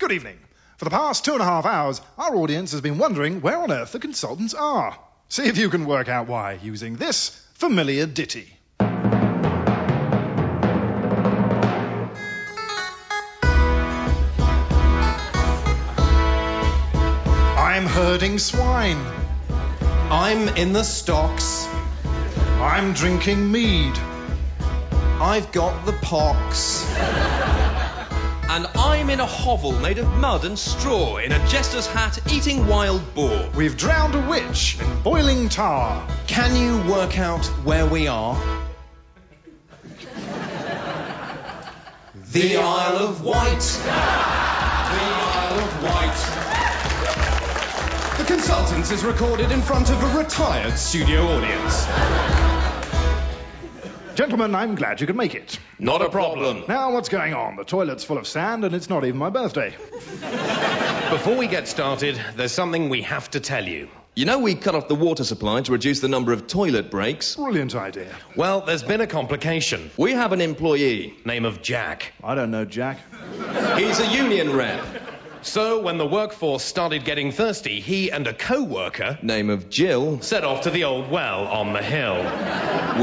Good evening. For the past two and a half hours, our audience has been wondering where on earth the consultants are. See if you can work out why using this familiar ditty. I'm herding swine. I'm in the stocks. I'm drinking mead. I've got the pox. And I'm in a hovel made of mud and straw in a jester's hat eating wild boar. We've drowned a witch in boiling tar. Can you work out where we are? The Isle of Wight. The Isle of Wight. The consultant is recorded in front of a retired studio audience. Gentlemen, I'm glad you could make it. Not a problem. Now, what's going on? The toilet's full of sand and it's not even my birthday. Before we get started, there's something we have to tell you. You know we cut off the water supply to reduce the number of toilet breaks? Brilliant idea. Well, there's been a complication. We have an employee. Name of Jack. I don't know, Jack. He's a union rep. So, when the workforce started getting thirsty, he and a co worker Name of Jill. set off to the old well on the hill.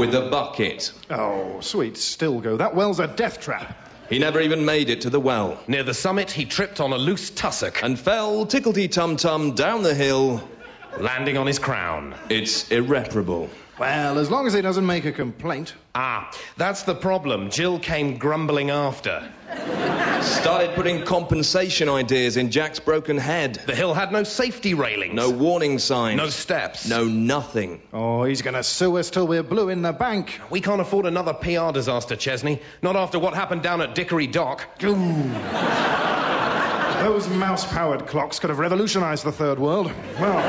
With a bucket. Oh, sweet Stilgo. That well's a death trap. He never even made it to the well. Near the summit, he tripped on a loose tussock, And fell ticklety tum tum down the hill. landing on his crown. It's irreparable. Well, as long as he doesn't make a complaint. Ah, that's the problem. Jill came grumbling after. Started putting compensation ideas in Jack's broken head. The hill had no safety railings. No warning signs. No steps. No nothing. Oh, he's going to sue us till we're blue in the bank. We can't afford another PR disaster, Chesney. Not after what happened down at Dickory Dock. Those mouse powered clocks could have revolutionized the third world. Well,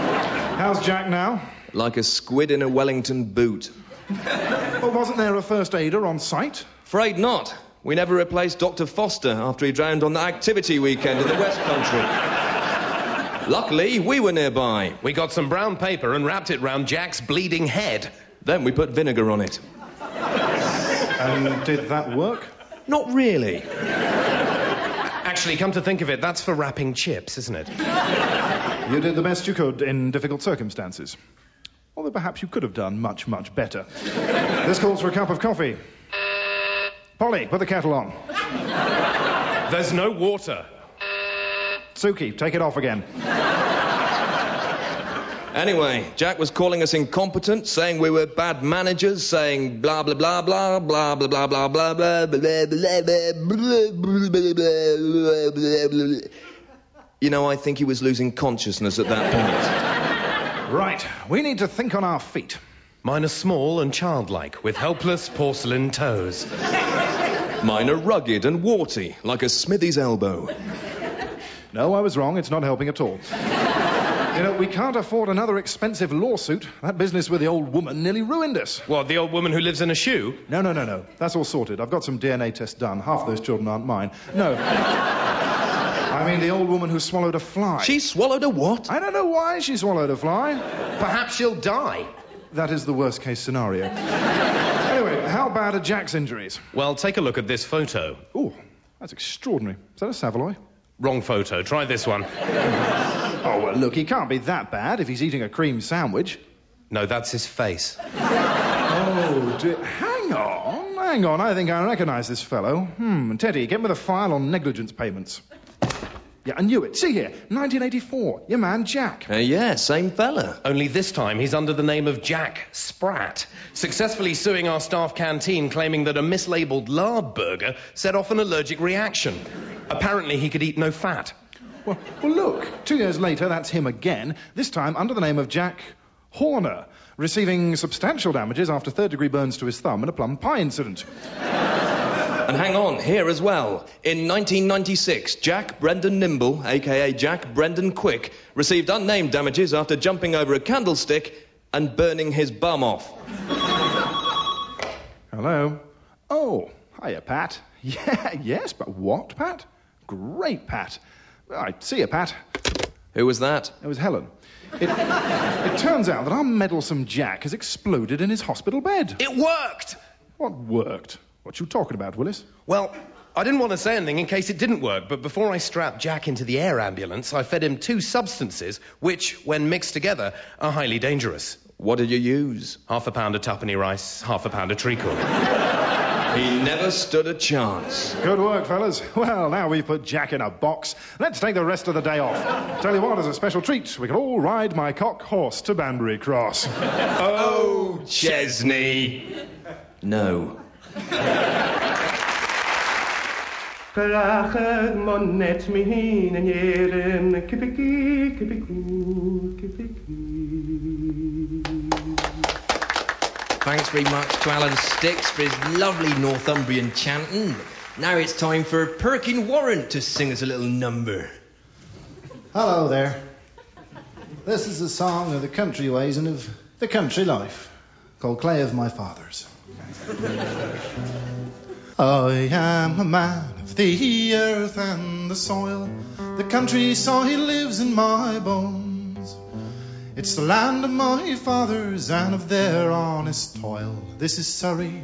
how's Jack now? Like a squid in a Wellington boot. Well, wasn't there a first aider on site? Afraid not. We never replaced Dr. Foster after he drowned on the activity weekend in the West Country. Luckily, we were nearby. We got some brown paper and wrapped it round Jack's bleeding head. Then we put vinegar on it. And did that work? Not really. Actually, come to think of it, that's for wrapping chips, isn't it? You did the best you could in difficult circumstances. Although perhaps you could have done much, much better. This calls for a cup of coffee. Polly, put the kettle on. There's no water. Suki, take it off again. Anyway, Jack was calling us incompetent, saying we were bad managers, saying blah blah blah blah blah blah blah blah blah blah blah blah blah blah blah blah. You know, I think he was losing consciousness at that point. Right, we need to think on our feet. Mine are small and childlike, with helpless porcelain toes. Mine are rugged and warty, like a smithy's elbow. No, I was wrong. It's not helping at all. You know, we can't afford another expensive lawsuit. That business with the old woman nearly ruined us. What, the old woman who lives in a shoe? No, no, no, no. That's all sorted. I've got some DNA tests done. Half those children aren't mine. No. I mean, the old woman who swallowed a fly. She swallowed a what? I don't know why she swallowed a fly. Perhaps she'll die. That is the worst case scenario. anyway, how bad are Jack's injuries? Well, take a look at this photo. Oh, that's extraordinary. Is that a Savoy? Wrong photo. Try this one. Oh, well, look, he can't be that bad if he's eating a cream sandwich. No, that's his face. Oh, dear. hang on, hang on. I think I recognize this fellow. Hmm, Teddy, get me the file on negligence payments. Yeah, I knew it. See here, 1984. Your man Jack. Uh, yeah, same fella. Only this time he's under the name of Jack Spratt, successfully suing our staff canteen claiming that a mislabeled lard burger set off an allergic reaction. Apparently he could eat no fat. Well, well, look, two years later, that's him again. This time under the name of Jack Horner, receiving substantial damages after third-degree burns to his thumb in a plum pie incident. And hang on, here as well. In 1996, Jack Brendan Nimble, aka Jack Brendan Quick, received unnamed damages after jumping over a candlestick and burning his bum off. Hello. Oh, hiya, Pat. Yeah, yes, but what, Pat? Great, Pat. I see you, Pat. Who was that? It was Helen. It, it turns out that our meddlesome Jack has exploded in his hospital bed. It worked! What worked? What you talking about, Willis? Well, I didn't want to say anything in case it didn't work, but before I strapped Jack into the air ambulance, I fed him two substances which, when mixed together, are highly dangerous. What did you use? Half a pound of tuppenny rice, half a pound of treacle. He never stood a chance. Good work, fellas. Well, now we've put Jack in a box. Let's take the rest of the day off. Tell you what, as a special treat, we can all ride my cock horse to Banbury Cross. Oh, Chesney. No. Prachig monet mi hin en jeren kipiki kipiku kipiki. Thanks very much to Alan Sticks for his lovely Northumbrian chanting. Now it's time for Perkin Warrant to sing us a little number. Hello there. This is a song of the country ways and of the country life, called Clay of My Fathers. I am a man of the earth and the soil. The country soil lives in my bones. It's the land of my fathers and of their honest toil. This is Surrey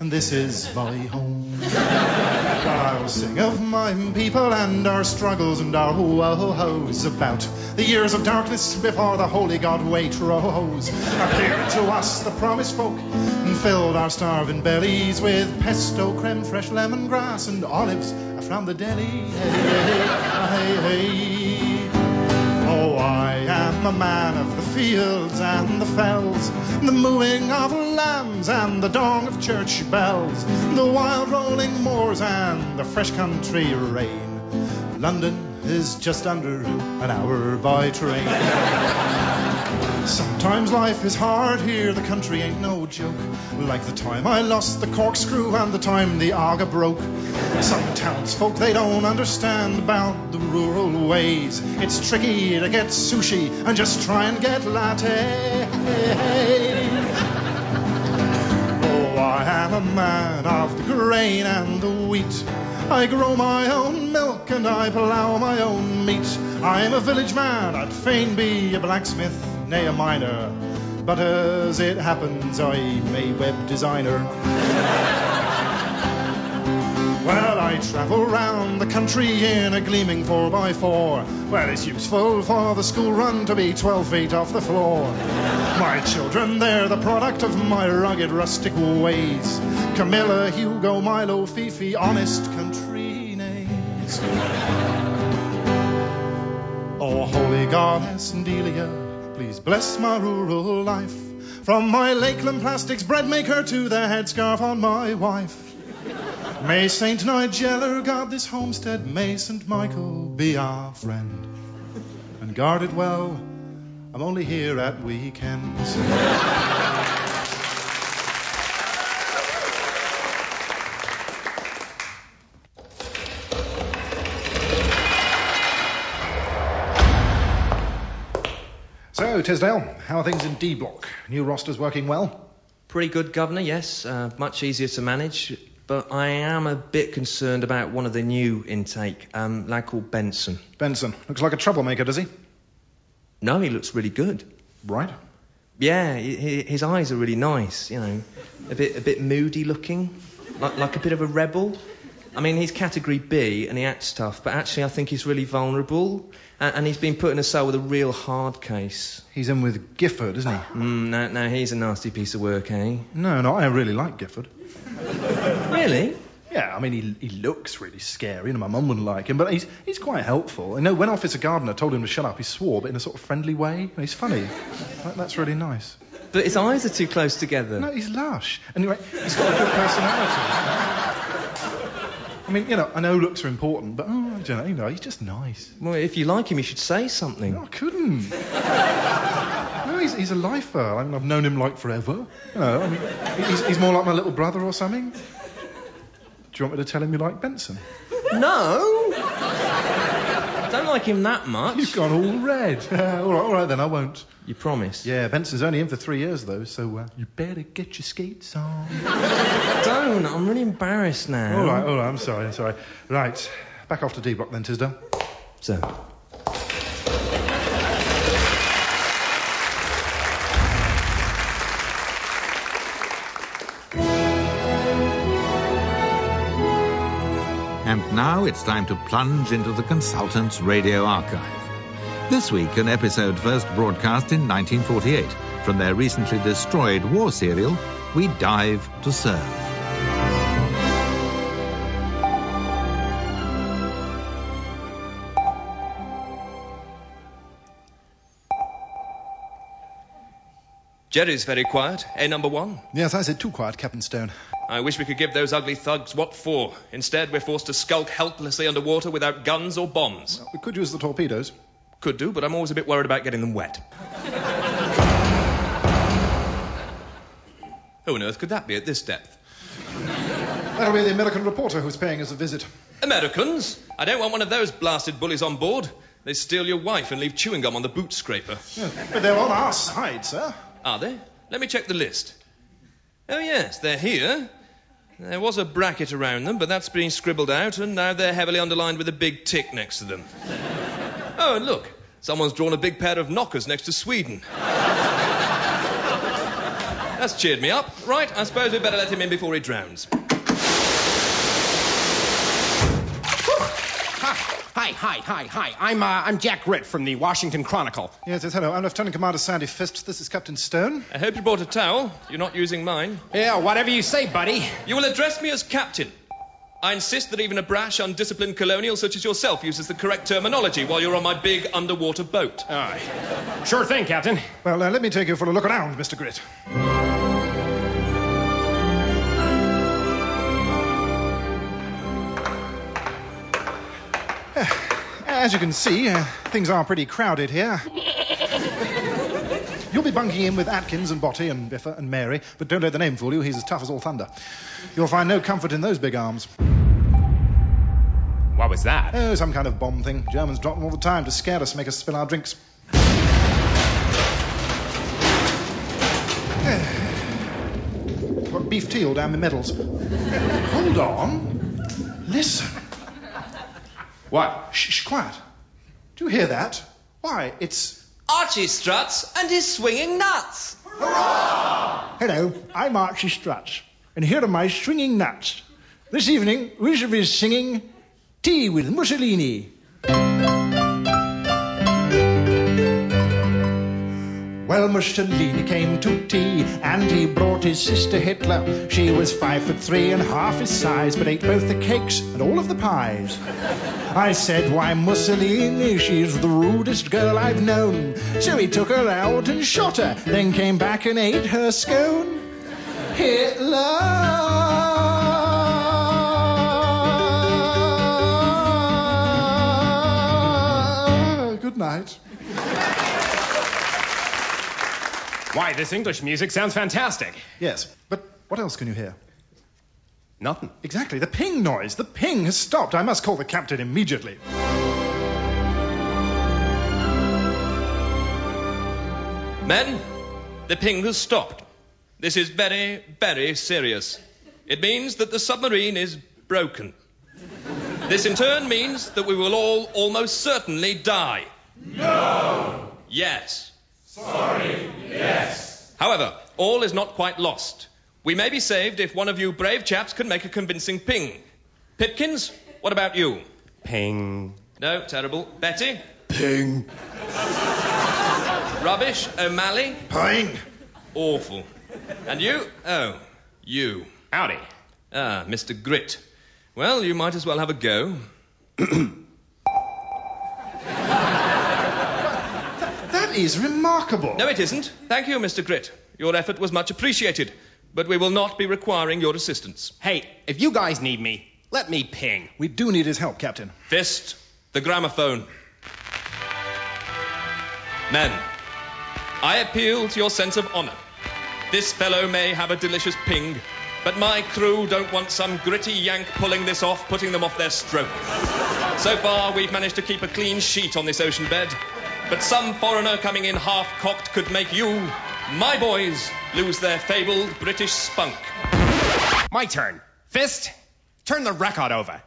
and this is my home. I'll sing of my people and our struggles and our woes about the years of darkness before the holy God Waitrose. Appeared to us the promised folk and filled our starving bellies with pesto, creme, fresh lemongrass, and olives from the deli. Hey, hey, hey. I am a man of the fields and the fells, the mooing of lambs and the dong of church bells, the wild rolling moors and the fresh country rain. London is just under an hour by train. Sometimes life is hard here, the country ain't no joke. Like the time I lost the corkscrew and the time the Aga broke. Some townsfolk they don't understand about the rural ways. It's tricky to get sushi and just try and get latte. Oh, I am a man of the grain and the wheat. I grow my own milk and I plough my own meat. I'm a village man, I'd fain be a blacksmith, nay a miner. But as it happens, I'm a web designer. Well, I travel round the country in a gleaming 4x4. Well, it's useful for the school run to be 12 feet off the floor. My children, they're the product of my rugged rustic ways. Camilla, Hugo, Milo, Fifi, honest country names. Oh, holy goddess Delia, please bless my rural life. From my Lakeland Plastics bread maker to the headscarf on my wife. May Saint Nigella guard this homestead, may Saint Michael be our friend. And guard it well, I'm only here at weekends. Tisdale, how are things in D Block? New rosters working well? Pretty good, Governor, yes. Uh, much easier to manage. But I am a bit concerned about one of the new intake, um, lad called Benson. Benson, looks like a troublemaker, does he? No, he looks really good. Right. Yeah, he, he- his eyes are really nice, you know. A bit, a bit moody looking, like, like a bit of a rebel. I mean, he's category B and he acts tough, but actually I think he's really vulnerable. And, and he's been put in a cell with a real hard case. He's in with Gifford, isn't he? Mm, no, no, he's a nasty piece of work, eh? No, no, I really like Gifford. Really? Yeah, I mean, he, he looks really scary, and my mum wouldn't like him, but he's, he's quite helpful. I know when Officer Gardner told him to shut up, he swore, but in a sort of friendly way. He's funny. That- That's really nice. But his eyes are too close together. No, he's lush. Anyway, he's got a good personality. I mean, you know, I know looks are important, but oh, I don't know, you know, he's just nice. Well, if you like him, you should say something. No, I couldn't. no, he's, he's a lifer. I mean, I've known him like forever. You know, I mean, he's, he's more like my little brother or something. Do you want me to tell him you like Benson? No! I don't like him that much. You've gone all red. all right, all right then, I won't. You promise? Yeah, Benson's only in for three years though, so uh, you better get your skates on. Don't. I'm really embarrassed now. All right, all right. I'm sorry, I'm sorry. Right, back off to D block then, Tisdale. So, now it's time to plunge into the consultant's radio archive. This week, an episode first broadcast in 1948. From their recently destroyed war serial, We Dive to Serve. Jerry's very quiet. A number one. Yes, I said too quiet, Captain Stone. I wish we could give those ugly thugs what for. Instead, we're forced to skulk helplessly underwater without guns or bombs. We could use the torpedoes. Could do, but I'm always a bit worried about getting them wet. Who on earth could that be at this depth? That'll be the American reporter who's paying us a visit. Americans? I don't want one of those blasted bullies on board. They steal your wife and leave chewing gum on the boot scraper. Yeah, but they're on our side, sir. Are they? Let me check the list. Oh, yes, they're here. There was a bracket around them, but that's been scribbled out, and now they're heavily underlined with a big tick next to them. oh, and look, someone's drawn a big pair of knockers next to Sweden. That's cheered me up. Right, I suppose we'd better let him in before he drowns. Hi, hi, hi, hi. I'm, uh, I'm Jack Ritt from the Washington Chronicle. Yes, yes, hello. I'm Lieutenant Commander Sandy Fist. This is Captain Stone. I hope you brought a towel. You're not using mine. Yeah, whatever you say, buddy. You will address me as captain. I insist that even a brash, undisciplined colonial such as yourself uses the correct terminology while you're on my big underwater boat. Aye. Sure thing, Captain. Well, uh, let me take you for a look around, Mr. Grit. As you can see, uh, things are pretty crowded here. You'll be bunking in with Atkins and Botty and Biffa and Mary, but don't let the name fool you. He's as tough as all thunder. You'll find no comfort in those big arms. What was that? Oh, some kind of bomb thing. Germans drop them all the time to scare us, make us spill our drinks. Got beef teal down my medals. Hold on. Listen. Shh, shh, quiet. Do you hear that? Why, it's. Archie struts and his swinging nuts. Hurrah! Hello, I'm Archie Struts, and here are my swinging nuts. This evening, we shall be singing Tea with Mussolini. Well, Mussolini came to tea, and he brought his sister Hitler. She was five foot three and half his size, but ate both the cakes and all of the pies. I said, Why, Mussolini, she's the rudest girl I've known. So he took her out and shot her, then came back and ate her scone. Hitler. Good night. Why, this English music sounds fantastic. Yes, but what else can you hear? Nothing. Exactly, the ping noise. The ping has stopped. I must call the captain immediately. Men, the ping has stopped. This is very, very serious. It means that the submarine is broken. This in turn means that we will all almost certainly die. No! Yes. Sorry, yes. However, all is not quite lost. We may be saved if one of you brave chaps can make a convincing ping. Pipkins, what about you? Ping. No, terrible. Betty? Ping. Rubbish. O'Malley? Ping. Awful. And you? Oh, you. Howdy. Ah, Mr. Grit. Well, you might as well have a go. That is remarkable. No, it isn't. Thank you, Mr. Grit. Your effort was much appreciated, but we will not be requiring your assistance. Hey, if you guys need me, let me ping. We do need his help, Captain. Fist, the gramophone. Men, I appeal to your sense of honor. This fellow may have a delicious ping, but my crew don't want some gritty yank pulling this off, putting them off their stroke. So far, we've managed to keep a clean sheet on this ocean bed, but some foreigner coming in half cocked could make you, my boys, lose their fabled British spunk. My turn. Fist, turn the record over.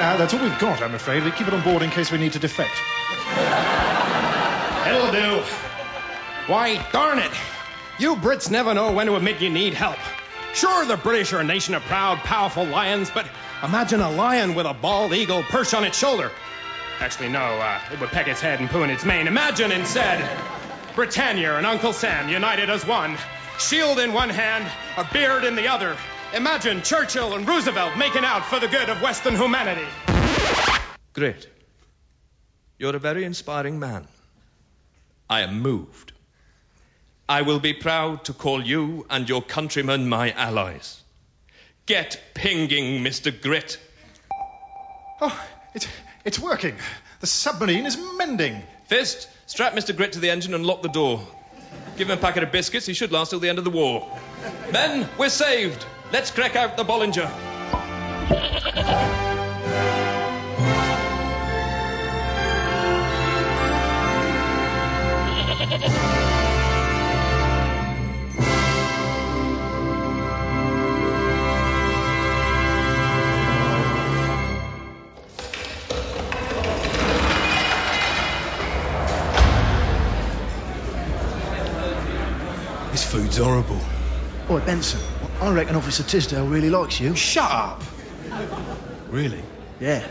Uh, that's all we've got, I'm afraid. We keep it on board in case we need to defect. It'll do. Why, darn it. You Brits never know when to admit you need help. Sure, the British are a nation of proud, powerful lions, but imagine a lion with a bald eagle perched on its shoulder. Actually, no, uh, it would peck its head and poo in its mane. Imagine instead Britannia and Uncle Sam united as one, shield in one hand, a beard in the other. Imagine Churchill and Roosevelt making out for the good of Western humanity. Great. You're a very inspiring man. I am moved. I will be proud to call you and your countrymen my allies. Get pinging, Mr. Grit. Oh, it's, it's working. The submarine is mending. Fist, strap Mr. Grit to the engine and lock the door. Give him a packet of biscuits. He should last till the end of the war. Men, we're saved. Let's crack out the Bollinger. Benson, I reckon Officer Tisdale really likes you. Shut up. Really? Yeah.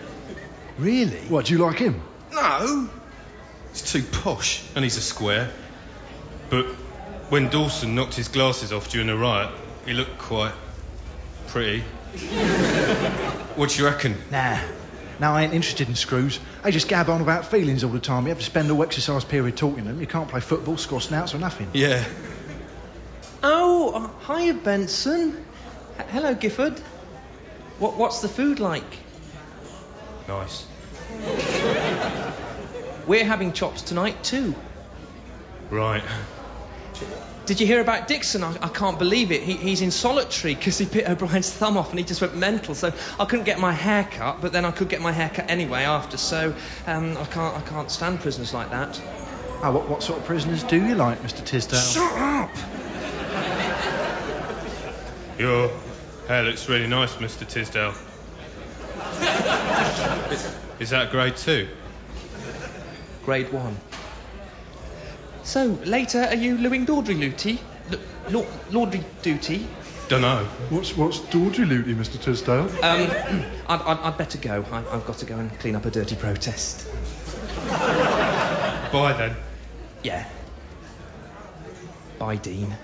Really? What, do you like him? No. He's too posh, and he's a square. But when Dawson knocked his glasses off during the riot, he looked quite pretty. what do you reckon? Nah. Now I ain't interested in screws. They just gab on about feelings all the time. You have to spend all exercise period talking to them. You can't play football, score snouts or nothing. Yeah. Oh, uh, hiya, Benson. H- hello, Gifford. What, what's the food like? Nice. We're having chops tonight, too. Right. Did you hear about Dixon? I, I can't believe it. He, he's in solitary because he bit O'Brien's thumb off and he just went mental. So I couldn't get my hair cut, but then I could get my hair cut anyway after. So um, I can't I can't stand prisoners like that. Oh, what, what sort of prisoners do you like, Mr. Tisdale? Shut up! Your hair looks really nice, Mr. Tisdale. is, is that grade two? Grade one. So later, are you Lewing Dawdry Luty? L- laundry duty? Dunno. What's, what's Dawdry Luty, Mr. Tisdale? Um, I'd, I'd, I'd better go. I, I've got to go and clean up a dirty protest. Bye then. Yeah. Bye, Dean.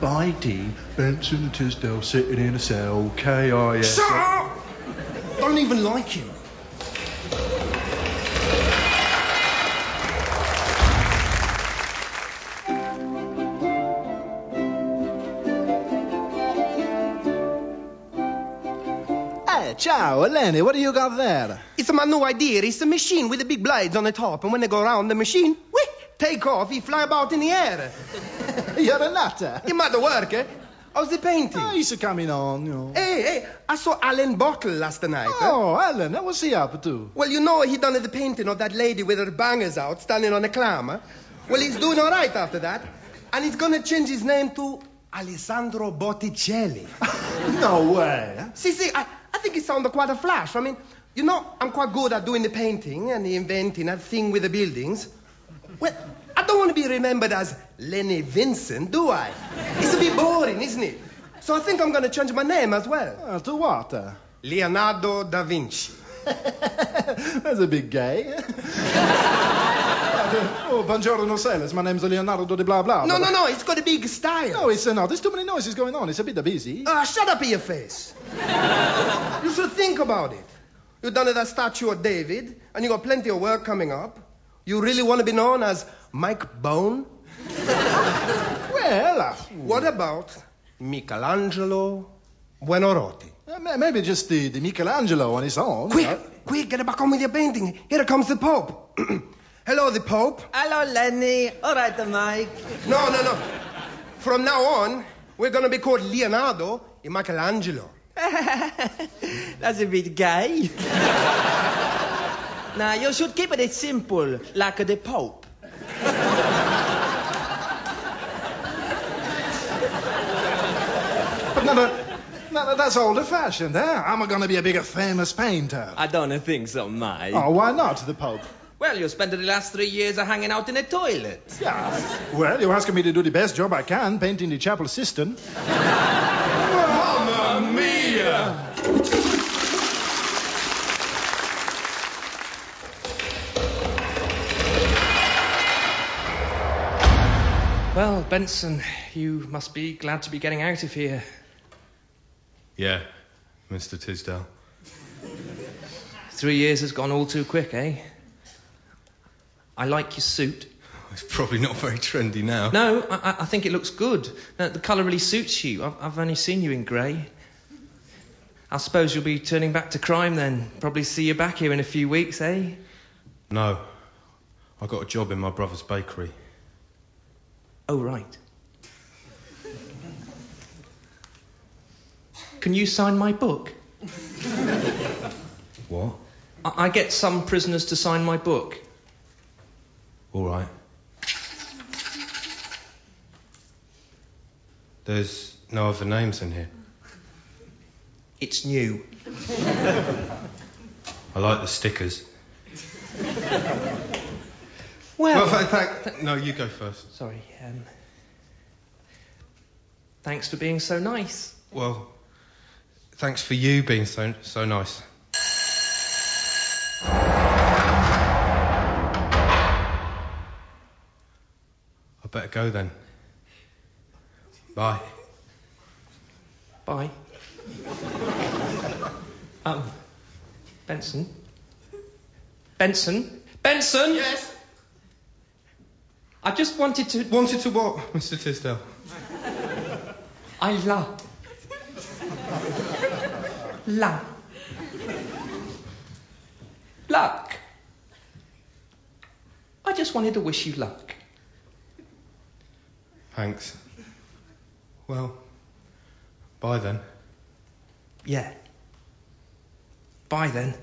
By D, Benson and Tisdale sitting in a cell, K-I-S... Shut up! Don't even like him. Hey, ciao, Eleni, what do you got there? It's my new idea. It's a machine with the big blades on the top, and when they go around the machine, whee, take off, he fly about in the air. You're a nutter. It might work, eh? How's the painting? Oh, he's coming on, you know. Hey, hey, I saw Alan Bottle last night. eh? Oh, Alan, what's he up to? Well, you know he done the painting of that lady with her bangers out, standing on a clam. eh? Well, he's doing all right after that, and he's gonna change his name to Alessandro Botticelli. No way. see, see, I, I think it sounded quite a flash. I mean, you know, I'm quite good at doing the painting and the inventing that thing with the buildings. Well, don't want to be remembered as Lenny Vincent, do I? It's a bit boring, isn't it? So I think I'm going to change my name as well. Uh, to what? Uh? Leonardo da Vinci. That's a bit gay. oh, buongiorno, sailors. My name's Leonardo de blah blah. No, no, no, it's got a big style. No, it's uh, no. There's too many noises going on. It's a bit busy. Ah, shut up in your face. you should think about it. You've done that statue of David, and you got plenty of work coming up. You really want to be known as Mike Bone? Well, uh, What about Michelangelo Buonarroti? uh, maybe just the, the Michelangelo on his own. Quick, Uh, quick, get back on with your painting. Here comes the Pope. Hello, the Pope. Hello, Lenny. All right, then, Mike. No, no, no. From now on, we're going to be called Leonardo and Michelangelo. That's a bit gay. now, you should keep it simple, like the Pope. But no, no, no, no, that's old-fashioned, eh? I'm going to be a bigger famous painter. I don't think so, Mike. Oh, why not, the Pope? Well, you spent the last three years hanging out in a toilet. Yeah. Well, you're asking me to do the best job I can painting the chapel cistern. Well, Benson, you must be glad to be getting out of here. Yeah, Mr. Tisdale. Three years has gone all too quick, eh? I like your suit. It's probably not very trendy now. No, I, I- think it looks good. The colour really suits you. I've, I've only seen you in grey. I suppose you'll be turning back to crime then. Probably see you back here in a few weeks, eh? No. I got a job in my brother's bakery. Oh, right. Can you sign my book? What? I, I get some prisoners to sign my book. All right. There's no other names in here. It's new. I like the stickers. Well, Well, in fact, no, you go first. sorry. Um, thanks for being so nice. Well, thanks for you being so so nice. I better go then. Bye. Bye. um, Benson? Benson? Benson? Yes? I just wanted to. Wanted to what, Mr. Tisdale? I love. Luck. Luck. I just wanted to wish you luck. Thanks. Well, bye then. Yeah. Bye then.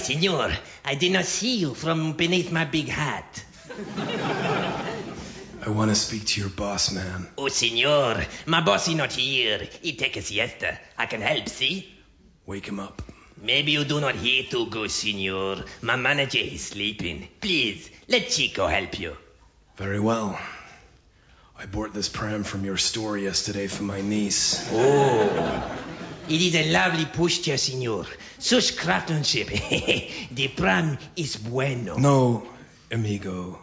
Senor. I did not see you from beneath my big hat. I want to speak to your boss, man. Oh, senor, my boss is not here. He take a siesta. I can help, see? Wake him up. Maybe you do not hear too good, senor. My manager is sleeping. Please, let Chico help you. Very well. I bought this pram from your store yesterday for my niece. Oh, it is a lovely pushchair, senor. Such craftsmanship. the pram is bueno. No, amigo.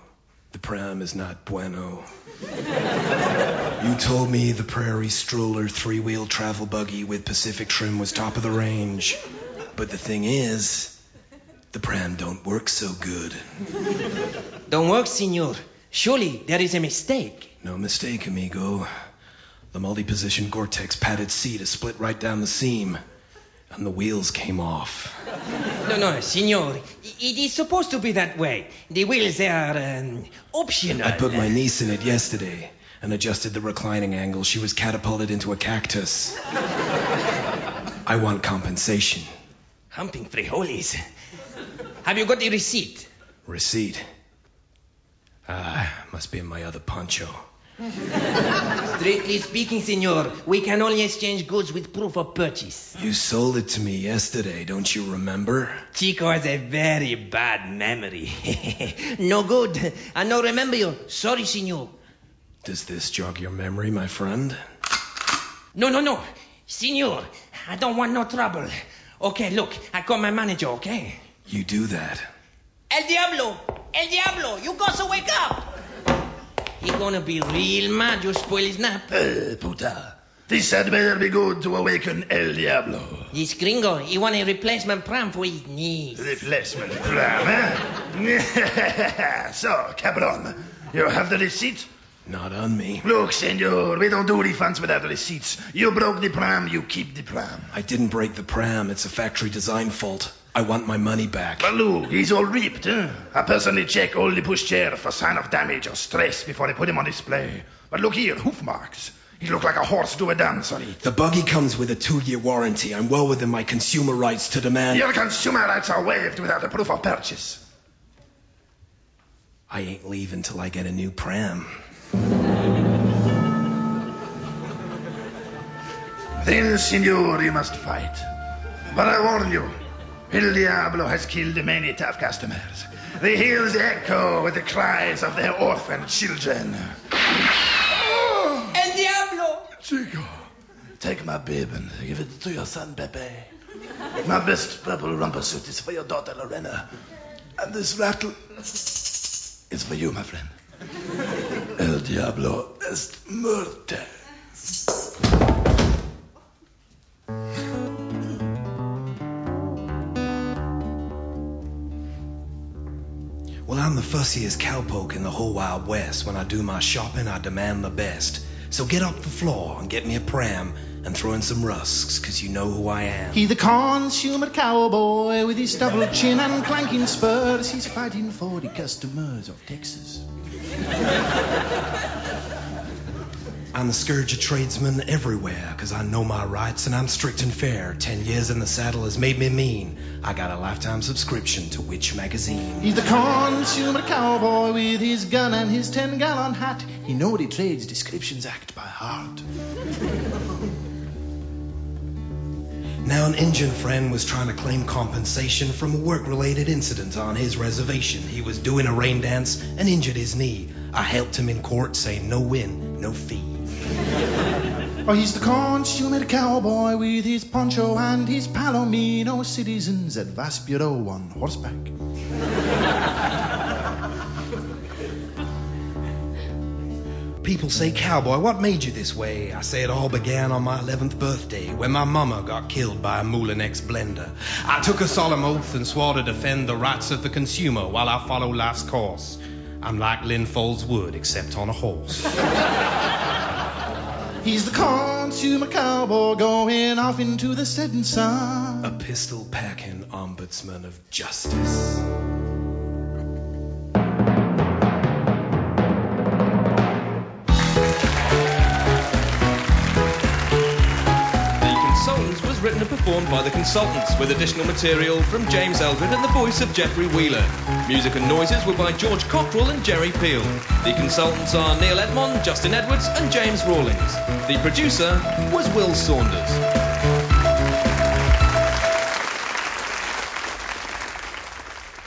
The pram is not bueno. you told me the prairie stroller three wheel travel buggy with Pacific trim was top of the range. But the thing is, the pram don't work so good. Don't work, senor. Surely there is a mistake. No mistake, amigo. The multi-position Gore-Tex padded seat is split right down the seam, and the wheels came off. No, no, senor. It is supposed to be that way. The wheels are um, optional. I put my niece in it yesterday and adjusted the reclining angle. She was catapulted into a cactus. I want compensation. Humping frijoles. Have you got the receipt? Receipt. Ah, must be in my other poncho. Strictly speaking, senor, we can only exchange goods with proof of purchase. You sold it to me yesterday, don't you remember? Chico has a very bad memory. no good. I no remember you. Sorry, senor. Does this jog your memory, my friend? No, no, no. Senor, I don't want no trouble. Okay, look, I call my manager, okay? You do that. El Diablo! El Diablo! You got to wake up! He gonna be real mad you spoil his nap. Eh, puta. This had better be good to awaken El Diablo. This gringo, he want a replacement pram for his niece. Replacement pram, eh? so, Cabron, you have the receipt? Not on me. Look, senor, we don't do refunds without receipts. You broke the pram, you keep the pram. I didn't break the pram. It's a factory design fault. I want my money back. But look, he's all ripped, huh? I personally check all the pushchair for sign of damage or stress before I put him on display. But look here, hoof marks. He look like a horse do a dance on it. The buggy comes with a two-year warranty. I'm well within my consumer rights to demand. Your consumer rights are waived without a proof of purchase. I ain't leaving till I get a new pram. Then, senor, you must fight. But I warn you, El Diablo has killed many tough customers. The hills echo with the cries of their orphan children. El Diablo! Chico, take my bib and give it to your son, Pepe. My best purple rumper suit is for your daughter, Lorena. And this rattle is for you, my friend. El Diablo est muerte. I'm the fussiest cowpoke in the whole Wild West. When I do my shopping, I demand the best. So get off the floor and get me a pram and throw in some rusks, 'cause you know who I am. He the consumer cowboy with his double chin and clanking spurs. He's fighting for the customers of Texas. I'm the scourge of tradesmen everywhere, 'cause I know my rights and I'm strict and fair. Ten years in the saddle has made me mean. I got a lifetime subscription to Which Magazine. He's the consumer cowboy with his gun and his ten gallon hat. He know the trades descriptions act by heart. Now, an Indian friend was trying to claim compensation from a work related incident on his reservation. He was doing a rain dance and injured his knee. I helped him in court, saying no win, no fee. Oh, he's the consumer cowboy with his poncho and his palomino. Citizens Advice Bureau on horseback. People say, Cowboy, what made you this way? I say it all began on my 11th birthday when my mama got killed by a Moulinex blender. I took a solemn oath and swore to defend the rights of the consumer while I follow life's course. I'm like Lynn Wood, except on a horse. He's the consumer cowboy going off into the setting sun. A pistol packing ombudsman of justice. Performed by The Consultants with additional material from James Eldred and the voice of Jeffrey Wheeler. Music and noises were by George Cockrell and Jerry Peel. The Consultants are Neil Edmond, Justin Edwards and James Rawlings. The producer was Will Saunders.